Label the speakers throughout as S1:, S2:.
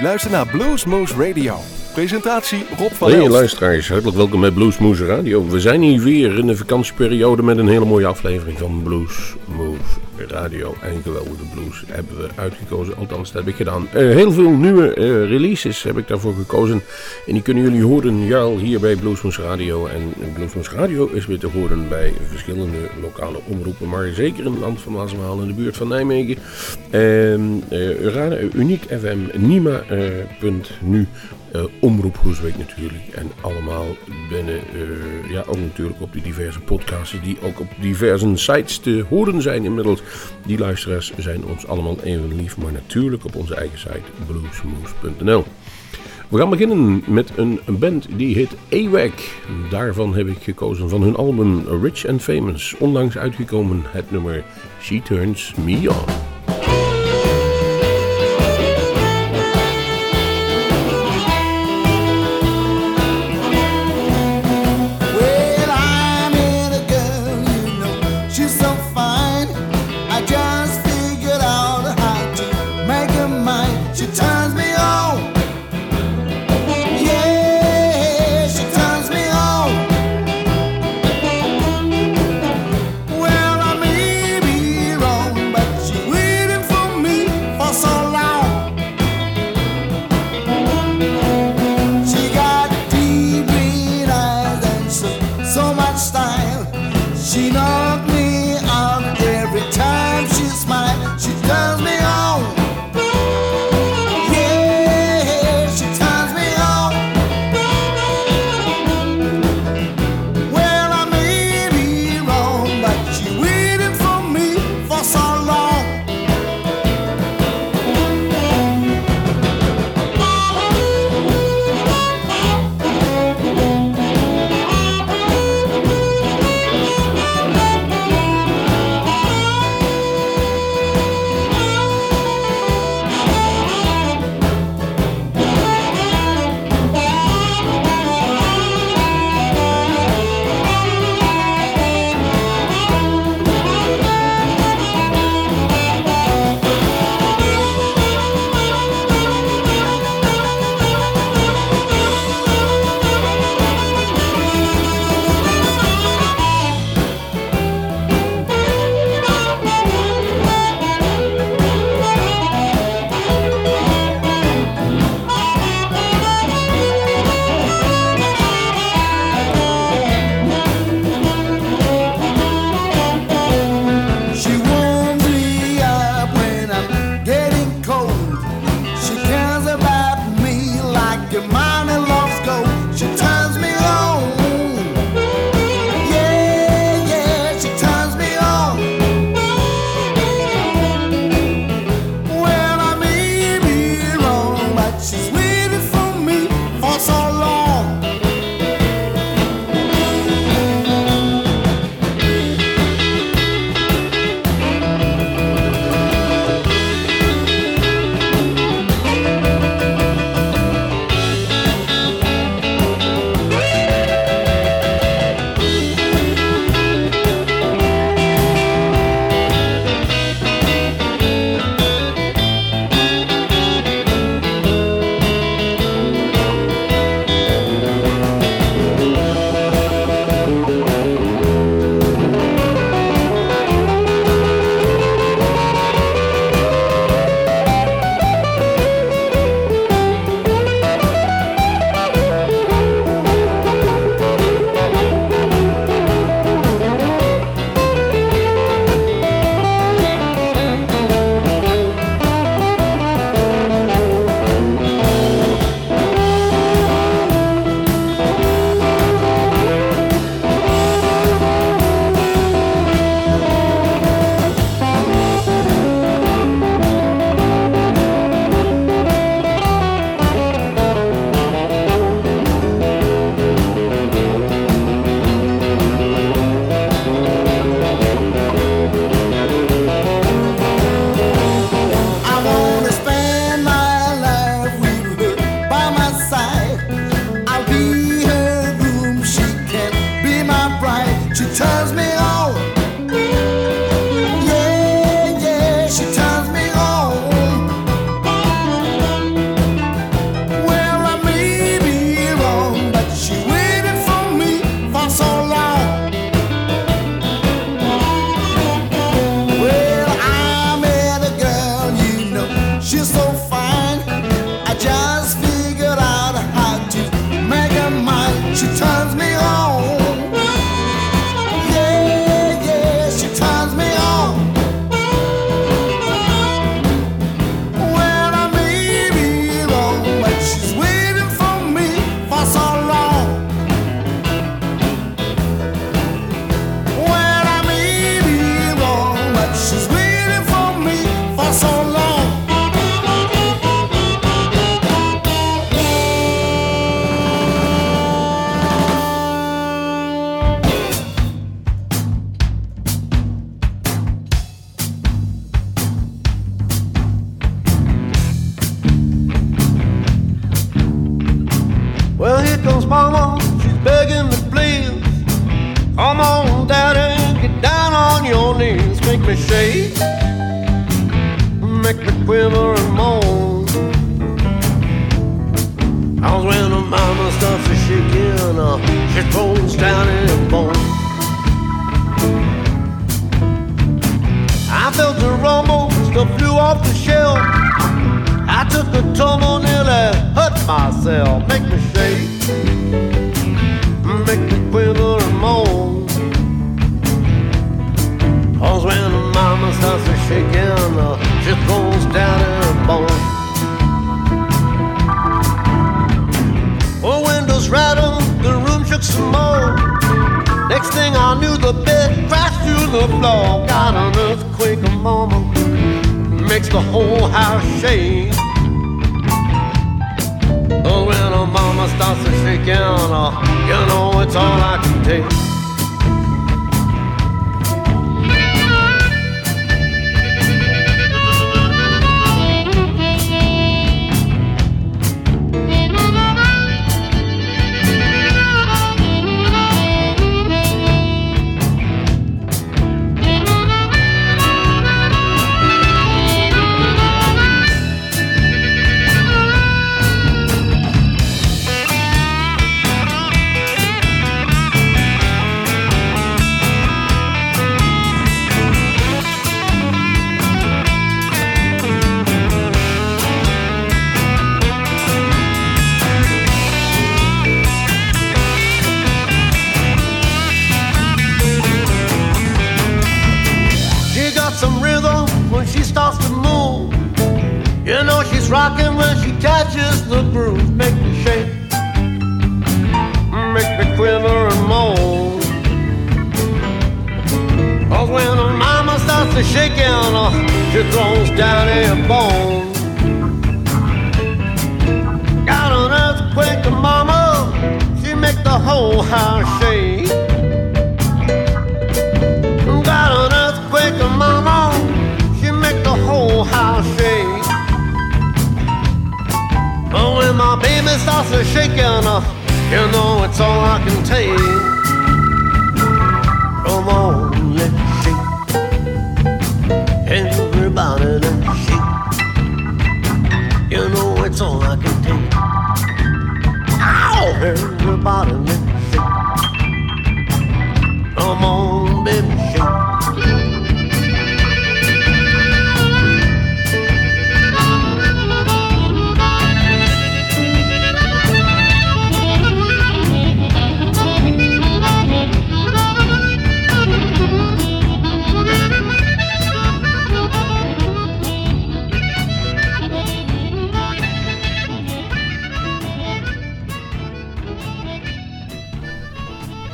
S1: U luistert naar Bluesmoose Radio. Presentatie Rob van
S2: Hey
S1: Elst.
S2: luisteraars, hartelijk welkom bij Bluesmoose Radio. We zijn hier weer in de vakantieperiode met een hele mooie aflevering van Bluesmoose Radio. En geweldige blues hebben we uitgekozen, althans dat heb ik gedaan. Eh, heel veel nieuwe eh, releases heb ik daarvoor gekozen. En die kunnen jullie horen ja, hier bij Bluesmoose Radio. En Bluesmoose Radio is weer te horen bij verschillende lokale omroepen. Maar zeker in het land van Maas en Waal in de buurt van Nijmegen. Radio Uniek FM, Nima.nu. Eh, Omroep Groesbeek natuurlijk. En allemaal binnen, eh, ja, ook natuurlijk op die diverse podcasts die ook op diverse sites te horen zijn inmiddels. Die luisteraars zijn ons allemaal even lief, maar natuurlijk op onze eigen site bluesmoose.nl. We gaan beginnen met een een band die heet AWAC. Daarvan heb ik gekozen van hun album Rich and Famous. Onlangs uitgekomen het nummer She Turns Me On.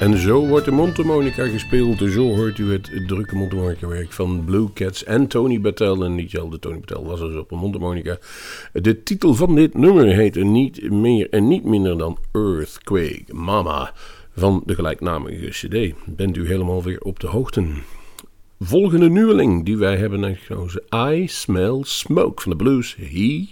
S2: En zo wordt de mondharmonica gespeeld. Dus zo hoort u het drukke mondharmonicawerk van Blue Cats en Tony Battelle. En niet de Tony Battelle was dus op een mondharmonica. De titel van dit nummer heet niet meer en niet minder dan Earthquake Mama van de gelijknamige cd. Bent u helemaal weer op de hoogte? Volgende nieuweling die wij hebben gekozen. I Smell Smoke van de blues. He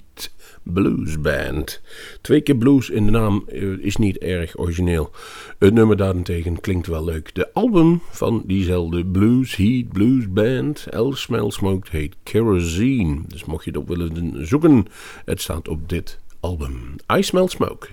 S2: bluesband. Twee keer blues in de naam eh, is niet erg origineel. Het nummer daarentegen klinkt wel leuk. De album van diezelfde Blues Heat Blues Band, El Smell Smoked, heet Kerosene. Dus mocht je dat willen zoeken, het staat op dit album. I Smell Smoke.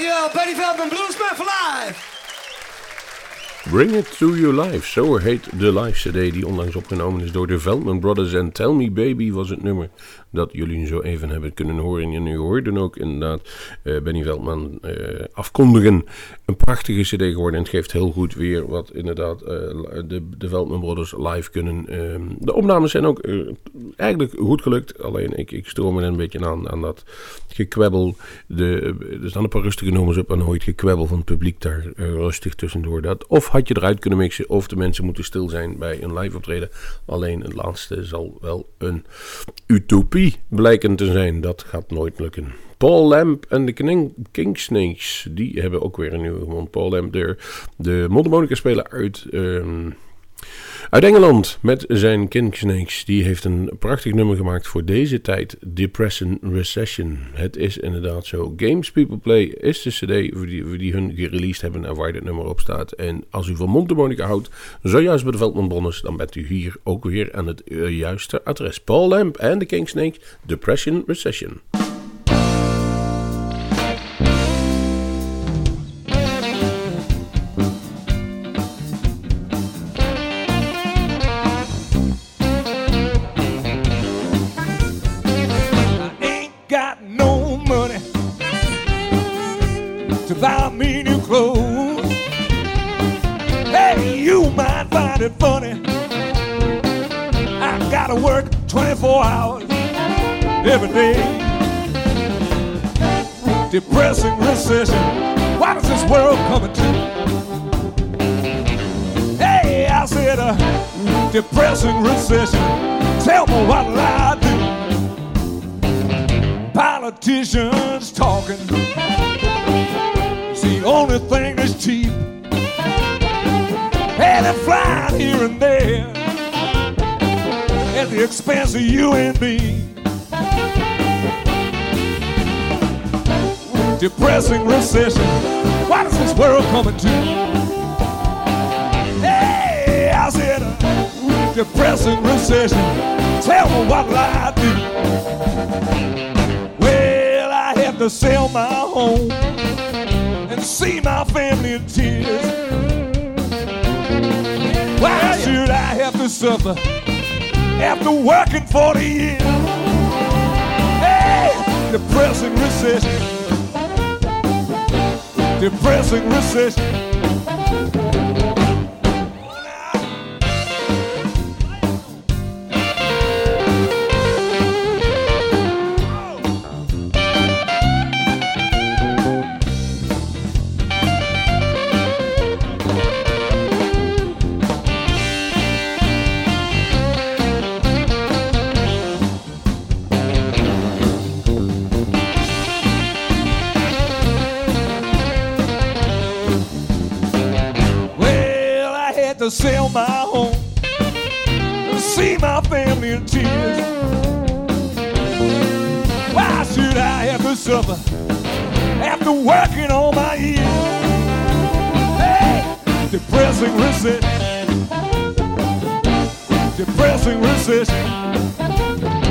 S3: Benny Veldman Bluesman for life.
S2: Bring It To Your Life, zo heet de live cd die onlangs opgenomen is door de Veldman Brothers. En Tell Me Baby was het nummer dat jullie zo even hebben kunnen horen. En u hoorden ook inderdaad uh, Benny Veldman uh, afkondigen. Een prachtige cd geworden en het geeft heel goed weer wat inderdaad uh, de, de Veldman Brothers live kunnen. Ehm, de opnames zijn ook eigenlijk goed gelukt, alleen ik, ik stroom er een beetje aan, aan dat gekwebbel. De, er staan een paar rustige nummers op en ooit gekwebbel van het publiek daar rustig tussendoor. Dat, of had je eruit kunnen mixen of de mensen moeten stil zijn bij een live optreden. Alleen het laatste zal wel een utopie blijken te zijn. Dat gaat nooit lukken. Paul Lamp en de King Snakes, die hebben ook weer een nieuwe gewonnen. Paul Lamp, de, de mondharmonica speler uit... Um, uit Engeland met zijn King Snakes. Die heeft een prachtig nummer gemaakt voor deze tijd. Depression Recession. Het is inderdaad zo. Games People Play is de cd voor die, die hun gereleased hebben en waar dit nummer op staat. En als u van mondharmonica houdt, zojuist bij de Veldman Bonners, dan bent u hier ook weer aan het uh, juiste adres. Paul Lamp en de King Snakes. Depression Recession.
S4: It funny. I gotta work 24 hours every day. Depressing recession. What is this world coming to? Hey, I said a uh, depressing recession. Tell me what'll I do? Politicians talking. It's the only thing that's cheap and they're flying here and there at the expense of you and me. Depressing recession. What is this world coming to? Hey, I said, uh, depressing recession. Tell me what'll I do? Well, I have to sell my home and see my family in tears. Why should I have to suffer after working 40 years? Hey, depressing recession. Depressing recession. My home, see my family in tears. Why should I have to suffer after working all my years? Hey, depressing recession, depressing recession.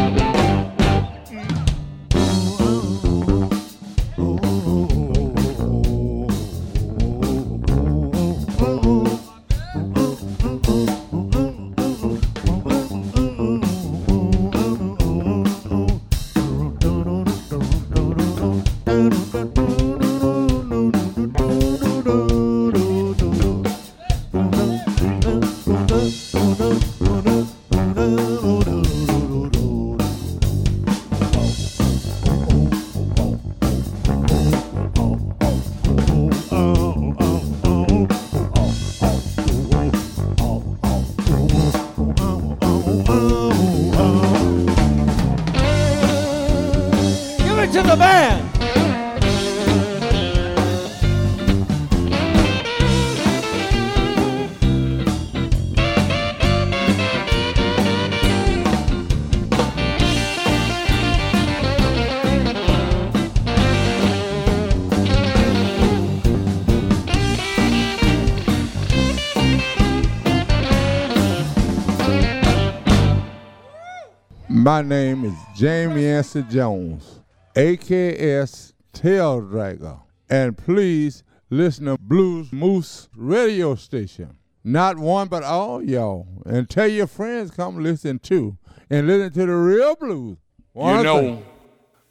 S5: My name is Jamie Anson Jones, AKS Tail Dragger. And please listen to Blues Moose radio station. Not one, but all y'all. And tell your friends come listen too. And listen to the real blues. One
S6: you know,
S5: thing.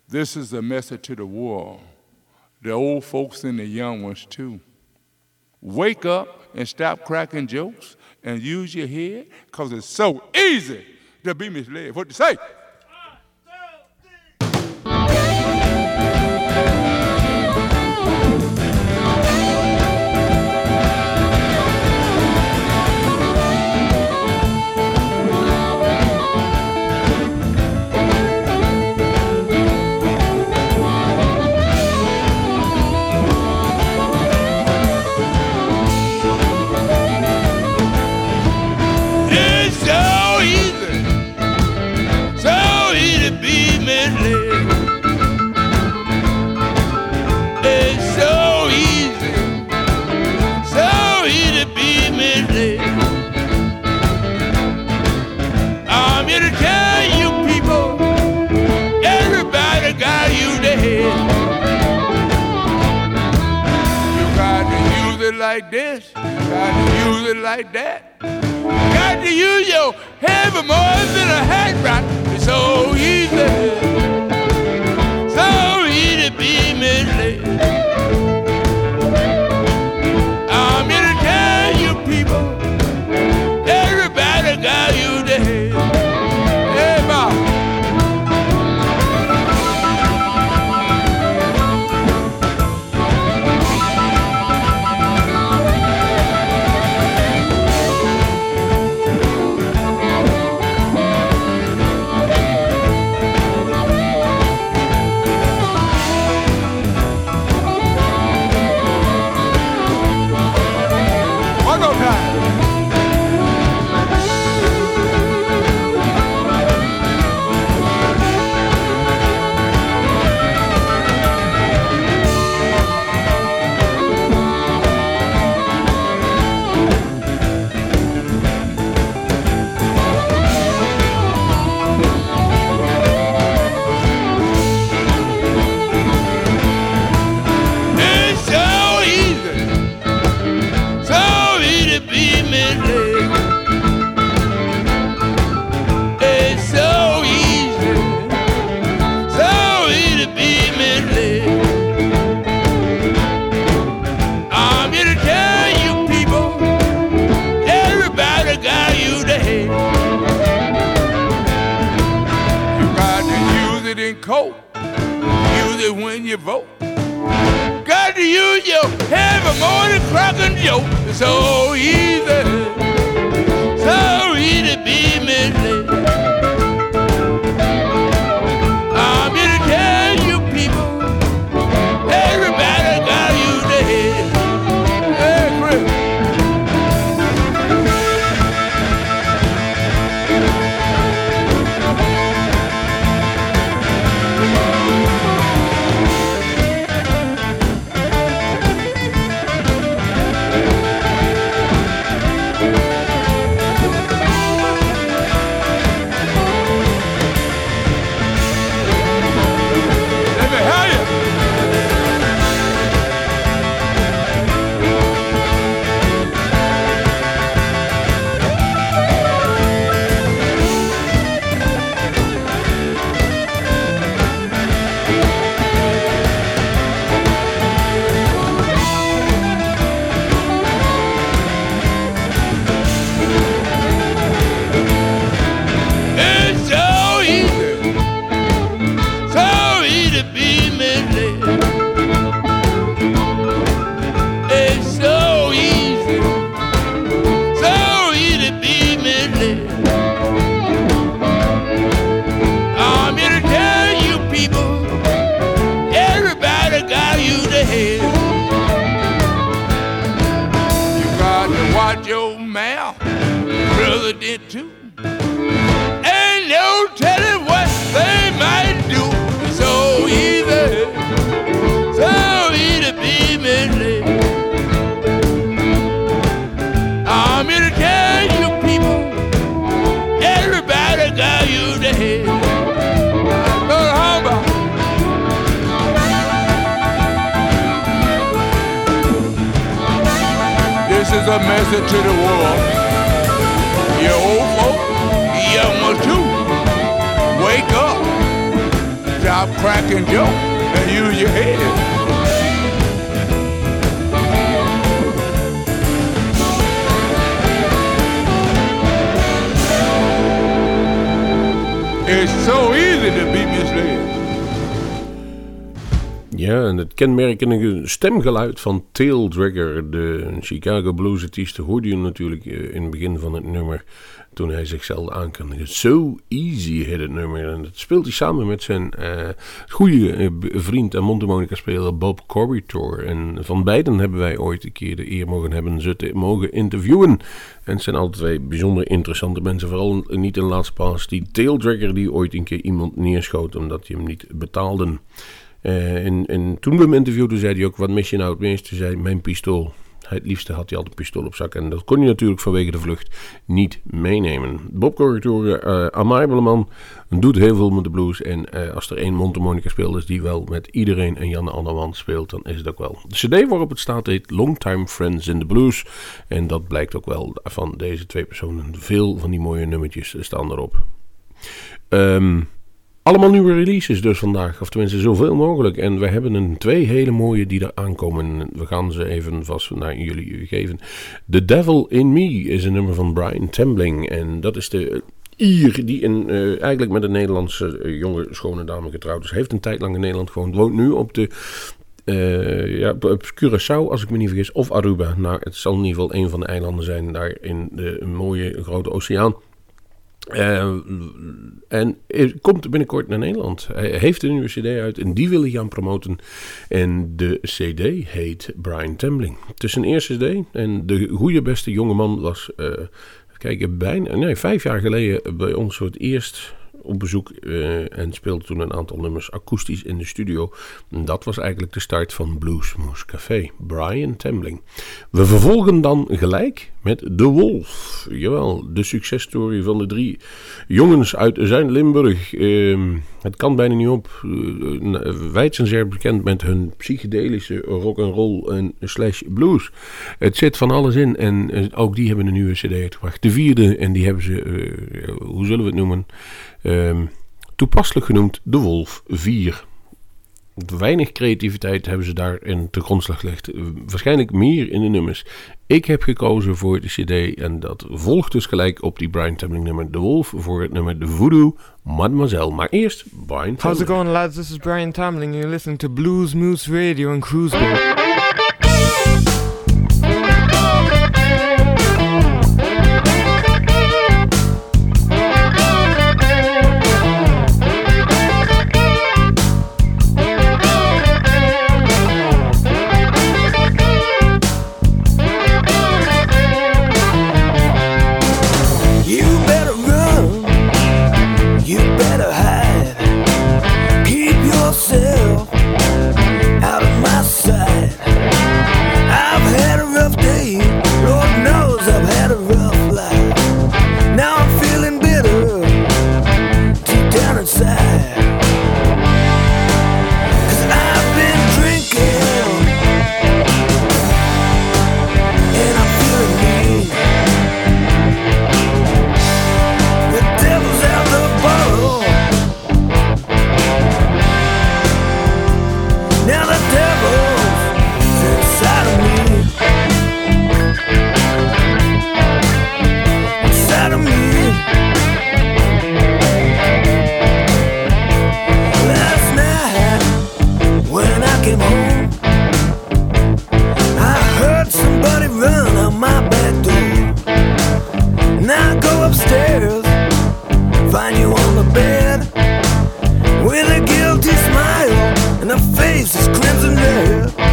S6: this is a message to the world, the old folks and the young ones too. Wake up and stop cracking jokes and use your head because it's so easy to be misled. What to say?
S7: Got
S6: to use it like that.
S7: Got to use your head more than a hat right. It's so easy, so easy to be misled.
S2: Kenmerkende stemgeluid van Tail Dragger, de Chicago blues artiest, hoorde je natuurlijk eh, in het begin van het nummer toen hij zichzelf aankondigde. So Easy heet het nummer. En dat speelt hij samen met zijn uh, goede eh, vriend en mondharmonica-speler Bob Corbitor. En van beiden hebben wij ooit een keer de eer mogen hebben ze te mogen interviewen. En het zijn altijd twee bijzonder interessante mensen. Vooral niet in laatste plaats die Taildragger die ooit een keer iemand neerschoot omdat hij hem niet betaalden. Uh, en, en, toen we hem interviewden, zei hij ook: Wat mis je nou het meest? Hij zei: Mijn pistool. Het liefste had hij altijd een pistool op zak. En dat kon hij natuurlijk vanwege de vlucht niet meenemen. Bob Corritore, uh, amabele man, doet heel veel met de blues. En uh, als er één mondharmonica speelt is die wel met iedereen en Janne Anderwand speelt, dan is het ook wel. De cd waarop het staat heet Longtime Friends in the Blues. En dat blijkt ook wel van deze twee personen. Veel van die mooie nummertjes staan erop. Um, allemaal nieuwe releases dus vandaag, of tenminste zoveel mogelijk. En we hebben een twee hele mooie die er aankomen. We gaan ze even vast naar jullie geven. The Devil in Me is een nummer van Brian Tembling. En dat is de Ier die in, uh, eigenlijk met een Nederlandse uh, jonge schone dame getrouwd is. Heeft een tijd lang in Nederland gewoond. Woont nu op de uh, ja, Curaçao, als ik me niet vergis, of Aruba. Nou, het zal in ieder geval een van de eilanden zijn daar in de mooie grote oceaan. Uh, en komt binnenkort naar Nederland. Hij heeft een nieuwe CD uit en die wil hij gaan promoten. En de CD heet Brian Tembling. Het is een eerste CD en de goede beste jongeman was, uh, kijk, bijna, nee, vijf jaar geleden bij ons voor het eerst op bezoek uh, en speelde toen een aantal nummers akoestisch in de studio. En dat was eigenlijk de start van Bluesmoose Café, Brian Tembling. We vervolgen dan gelijk met The Wolf. Jawel, de successtory van de drie jongens uit Zuid-Limburg. Uh, het kan bijna niet op. Uh, wijd zeer bekend met hun psychedelische rock and roll en slash blues. Het zit van alles in en ook die hebben een nieuwe cd uitgebracht. De vierde en die hebben ze, hoe zullen we het noemen, um, toepasselijk genoemd De Wolf 4 weinig creativiteit hebben ze daarin te grondslag gelegd. Waarschijnlijk meer in de nummers. Ik heb gekozen voor de CD en dat volgt dus gelijk op die Brian Tembling nummer The Wolf voor het nummer The Voodoo Mademoiselle. Maar eerst Brian Tembling.
S8: How's it going lads? This is Brian Tembling and you're listening to Blues Moose Radio and Cruise face is crimson red.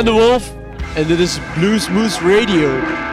S9: Wij zijn de Wolf en dit is Blues Moose Radio.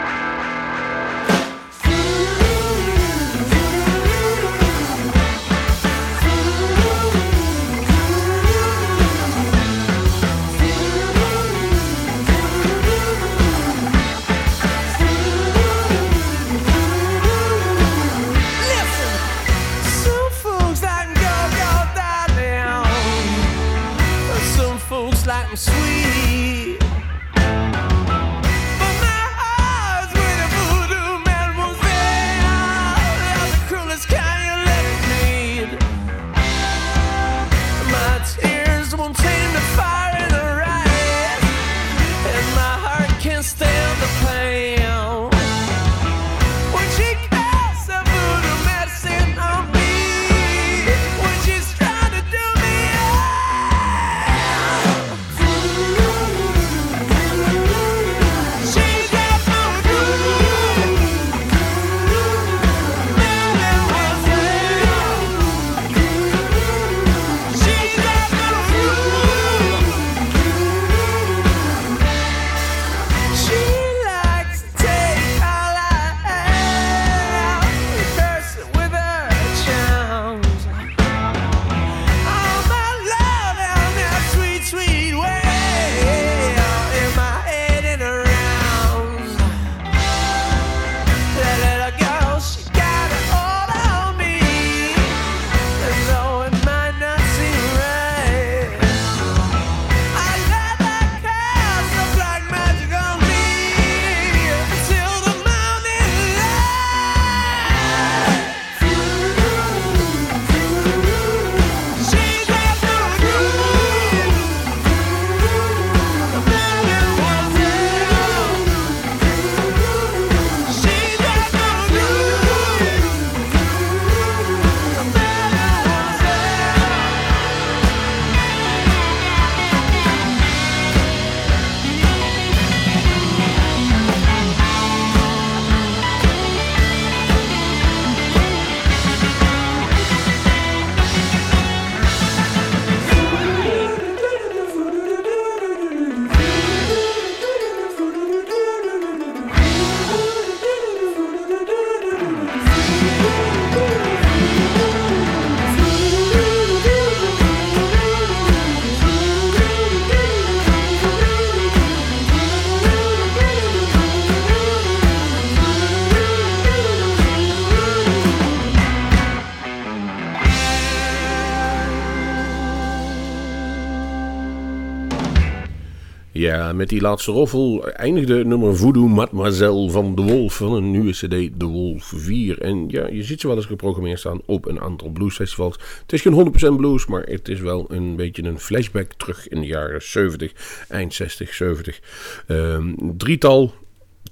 S2: Met die laatste roffel eindigde nummer Voodoo Mademoiselle van De Wolf van een nieuwe CD, De Wolf 4. En ja, je ziet ze wel eens geprogrammeerd staan op een aantal bluesfestivals. Het is geen 100% blues, maar het is wel een beetje een flashback terug in de jaren 70, eind 60, 70. Ehm, drietal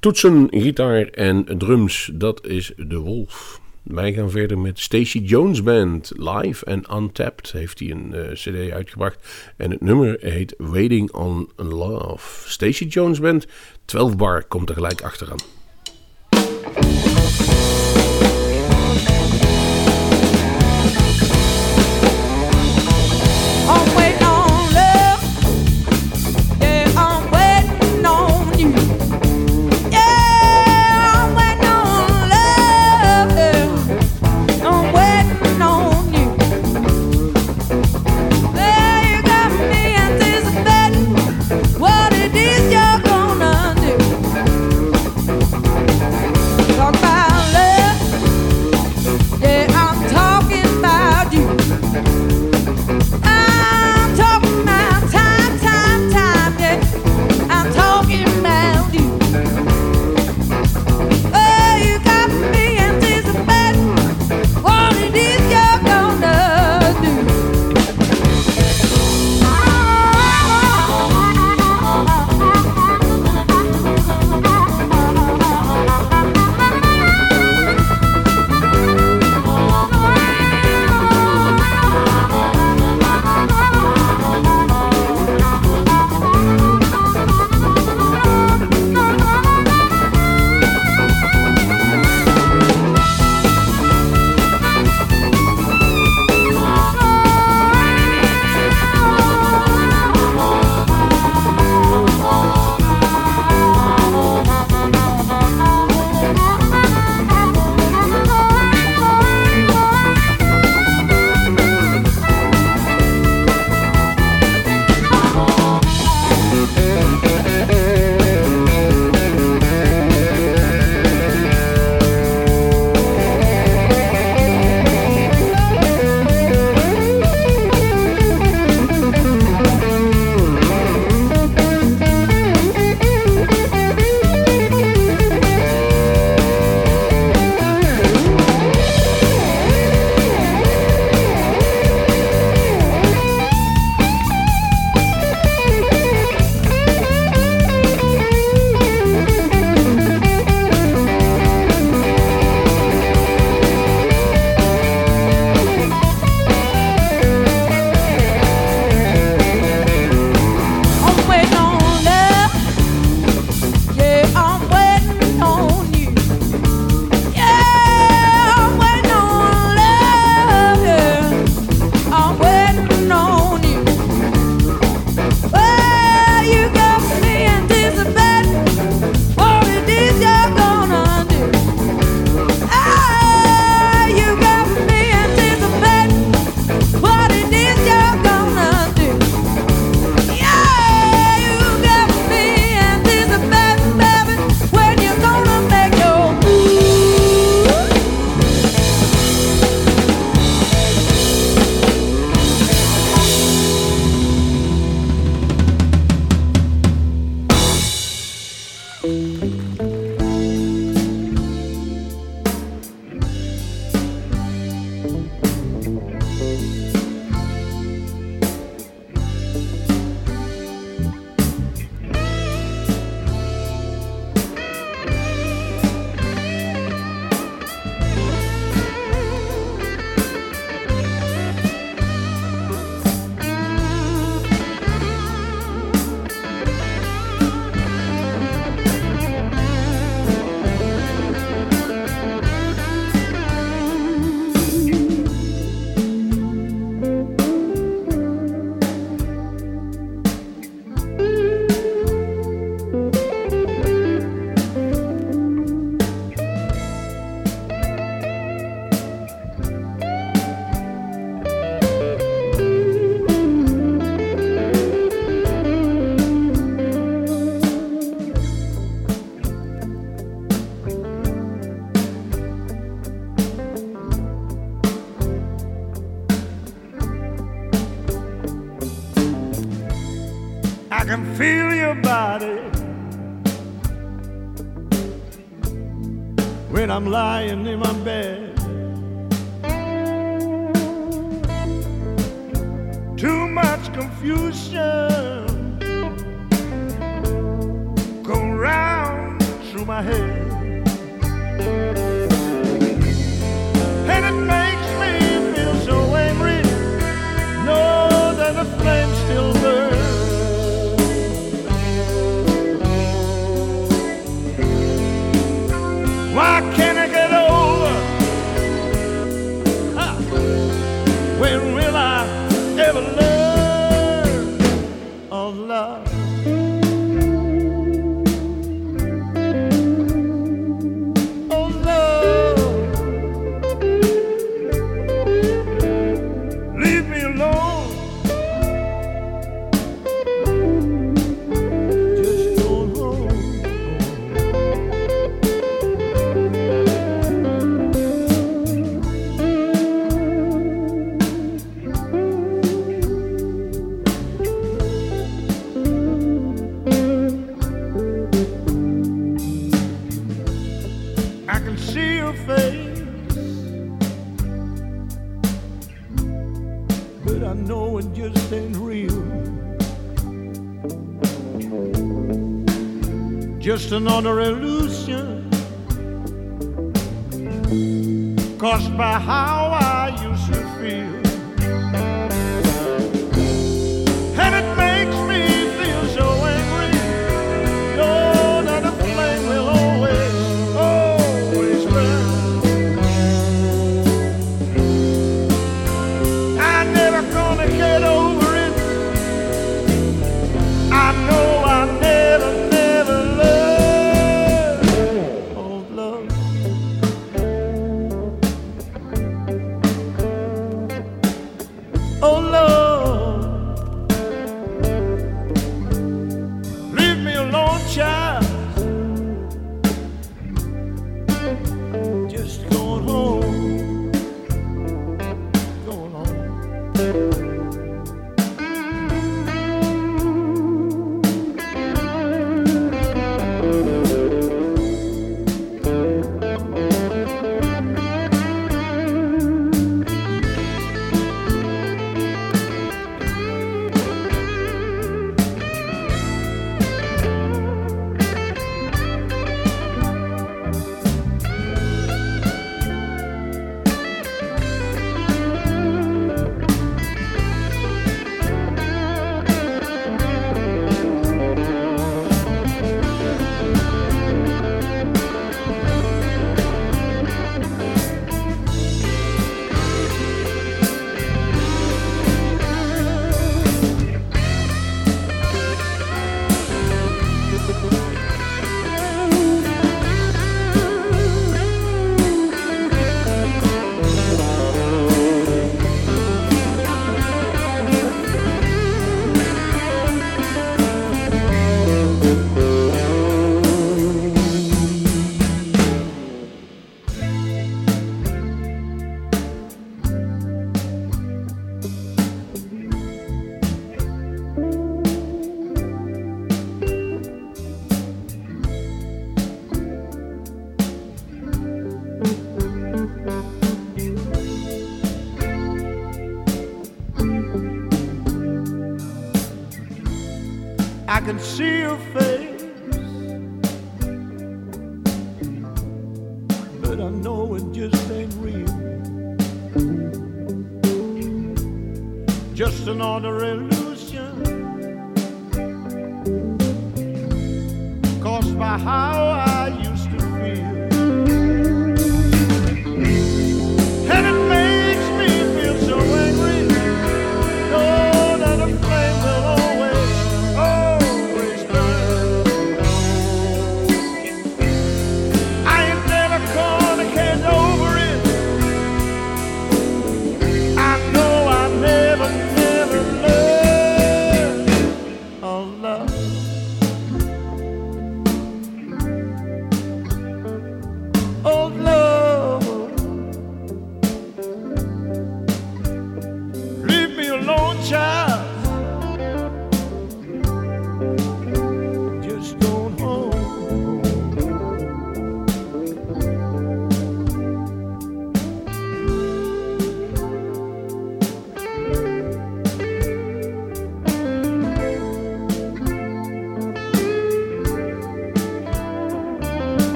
S2: toetsen, gitaar en drums, dat is De Wolf. Wij gaan verder met Stacy Jones Band. Live en Untapped heeft hij een eh, cd uitgebracht. En het nummer heet Waiting on Love. Stacy Jones Band, 12 bar, komt er gelijk achteraan.
S10: I'm
S11: lying in my bed. just another illusion caused by how I used to feel. And it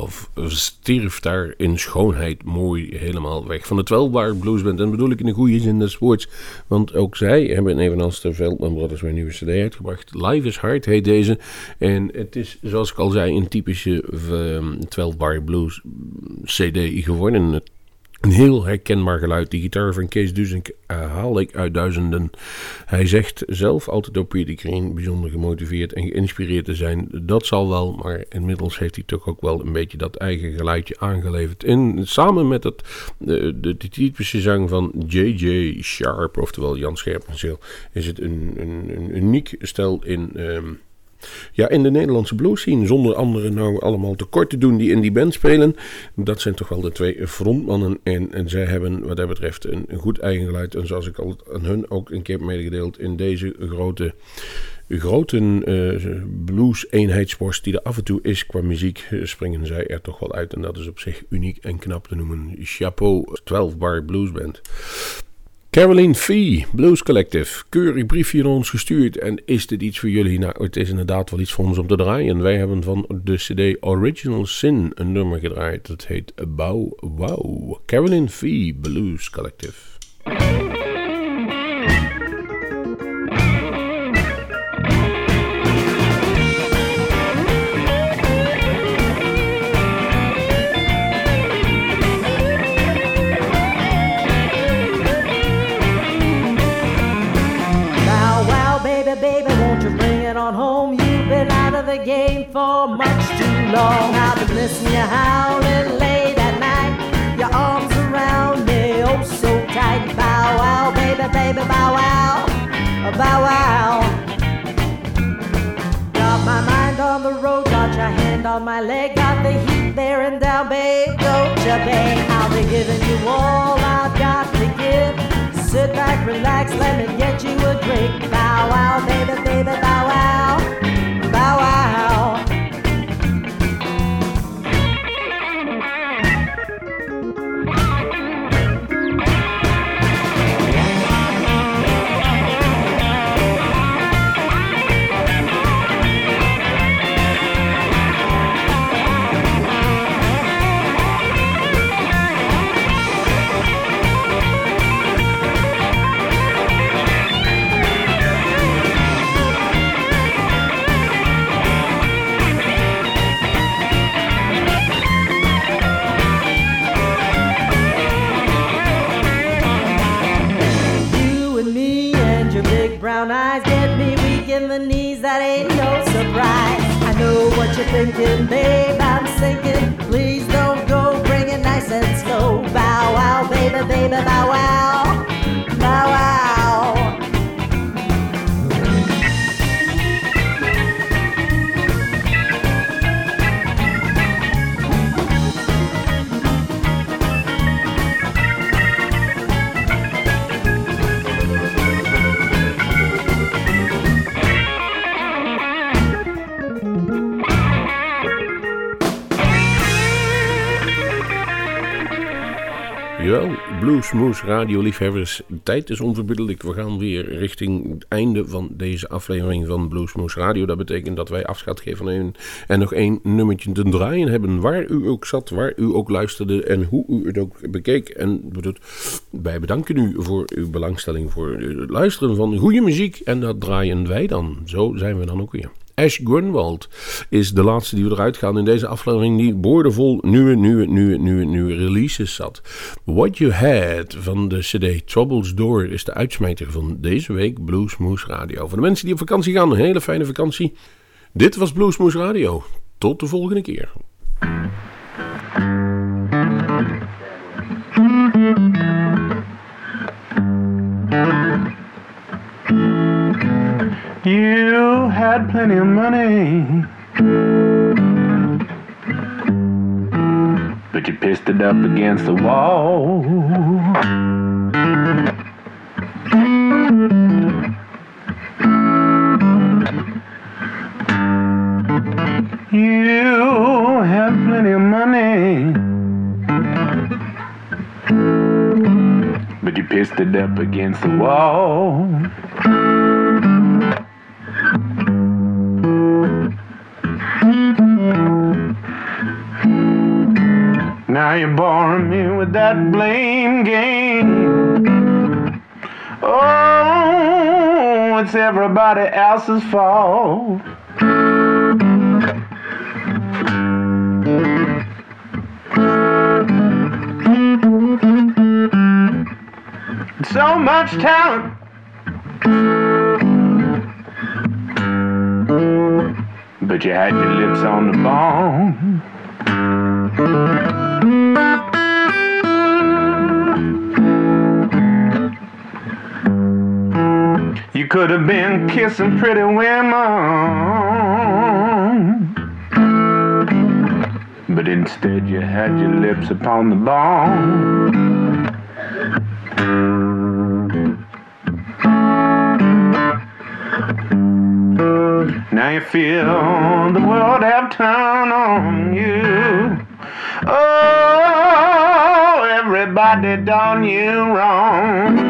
S11: Love
S2: stierf daar in schoonheid mooi helemaal weg. Van de 12 Bar Blues Band, en bedoel ik in de goede zin des woords. Want ook zij hebben evenals de Veldman Brothers weer nieuwe cd uitgebracht. Live is Hard heet deze. En het is, zoals ik al zei, een typische ehm, 12 Bar Blues cd geworden. Het een heel herkenbaar geluid. Die gitaar van Kees Duzink haal ik uit duizenden. Hij zegt zelf altijd op Peter Green bijzonder gemotiveerd en geïnspireerd te zijn. Dat zal wel, maar inmiddels heeft hij toch ook wel een beetje dat eigen geluidje aangeleverd. En samen met het, de, typische zang van J.J. Sharp, oftewel Jan Scherpenzeel, is het een, een, een uniek stel in... ehm, ja, in de Nederlandse blues scene, zonder anderen nou allemaal tekort te doen die in die band spelen. Dat zijn toch wel de twee frontmannen. En, en zij hebben wat dat betreft een, goed eigen geluid. En zoals ik al aan hun ook een keer heb medegedeeld, in deze grote, grote eh, blues-eenheidsworst die er af en toe is qua muziek, eh, springen zij er toch wel uit. En dat is op zich uniek en knap te noemen. Chapeau, 12 bar bluesband. Caroline Fee, Blues Collective. Keurig briefje naar ons gestuurd. En is dit iets voor jullie? Nou, het is inderdaad wel iets voor ons om te draaien. Wij hebben van de CD Original Sin een nummer gedraaid. Dat heet Bow Wow. Caroline Fee, Blues Collective.
S12: For much too long. I've been missing you howling late at night. Your arms around me, oh so tight. Bow wow, baby, baby, bow wow, bow wow. Got my mind on the road, got your hand on my leg, got the heat bearing down, babe. Don't you, babe? I'll be giving you all I've got to give. Sit back, relax, let me get you a drink. Bow wow, baby, baby, bow wow, you're thinking, babe, I'm sinking. Please don't go, bring it nice and slow. Bow wow, baby, baby, bow wow,
S2: Bluesmoose radioliefhebbers. De tijd is onverbiddelijk. We gaan weer richting het einde van deze aflevering van Bluesmoose Radio. Dat betekent dat wij afscheid geven en, en nog één nummertje te draaien hebben. Waar u ook zat, waar u ook luisterde en hoe u het ook bekeek. En wij bedanken u voor uw belangstelling, voor het luisteren van goede muziek. En dat draaien wij dan. Zo zijn we dan ook weer. Ash Grunwald is de laatste die we eruit gaan in deze aflevering. Die boordevol nieuwe, nieuwe, nieuwe, nieuwe, nieuwe releases zat. What You Had van de CD Troubles Door is de uitsmijter van deze week Bluesmoose Radio. Voor de mensen die op vakantie gaan, een hele fijne vakantie. Dit was Bluesmoose Radio. Tot de volgende keer.
S13: You had plenty of money, but you pissed it up against the wall. You had plenty of money, but you pissed it up against the wall. Now you're boring me with that blame game. Oh, it's everybody else's fault. So much talent. But you had your lips on the bone. Could have been kissing pretty women, but instead you had your lips upon the bone. Now you feel the world have turned on you. Oh, everybody done you wrong.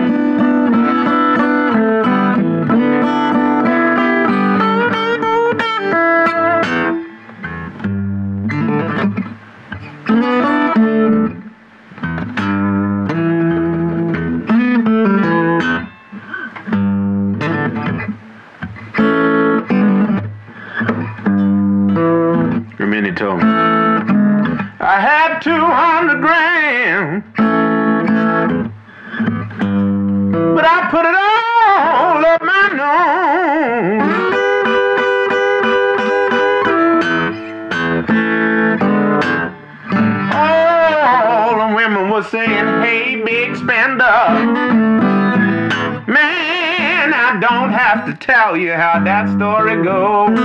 S13: Tell you how that story goes.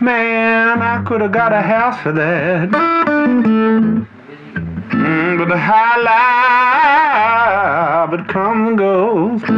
S13: Man, I could have got a house for that. Mm, but the high life, it comes and goes.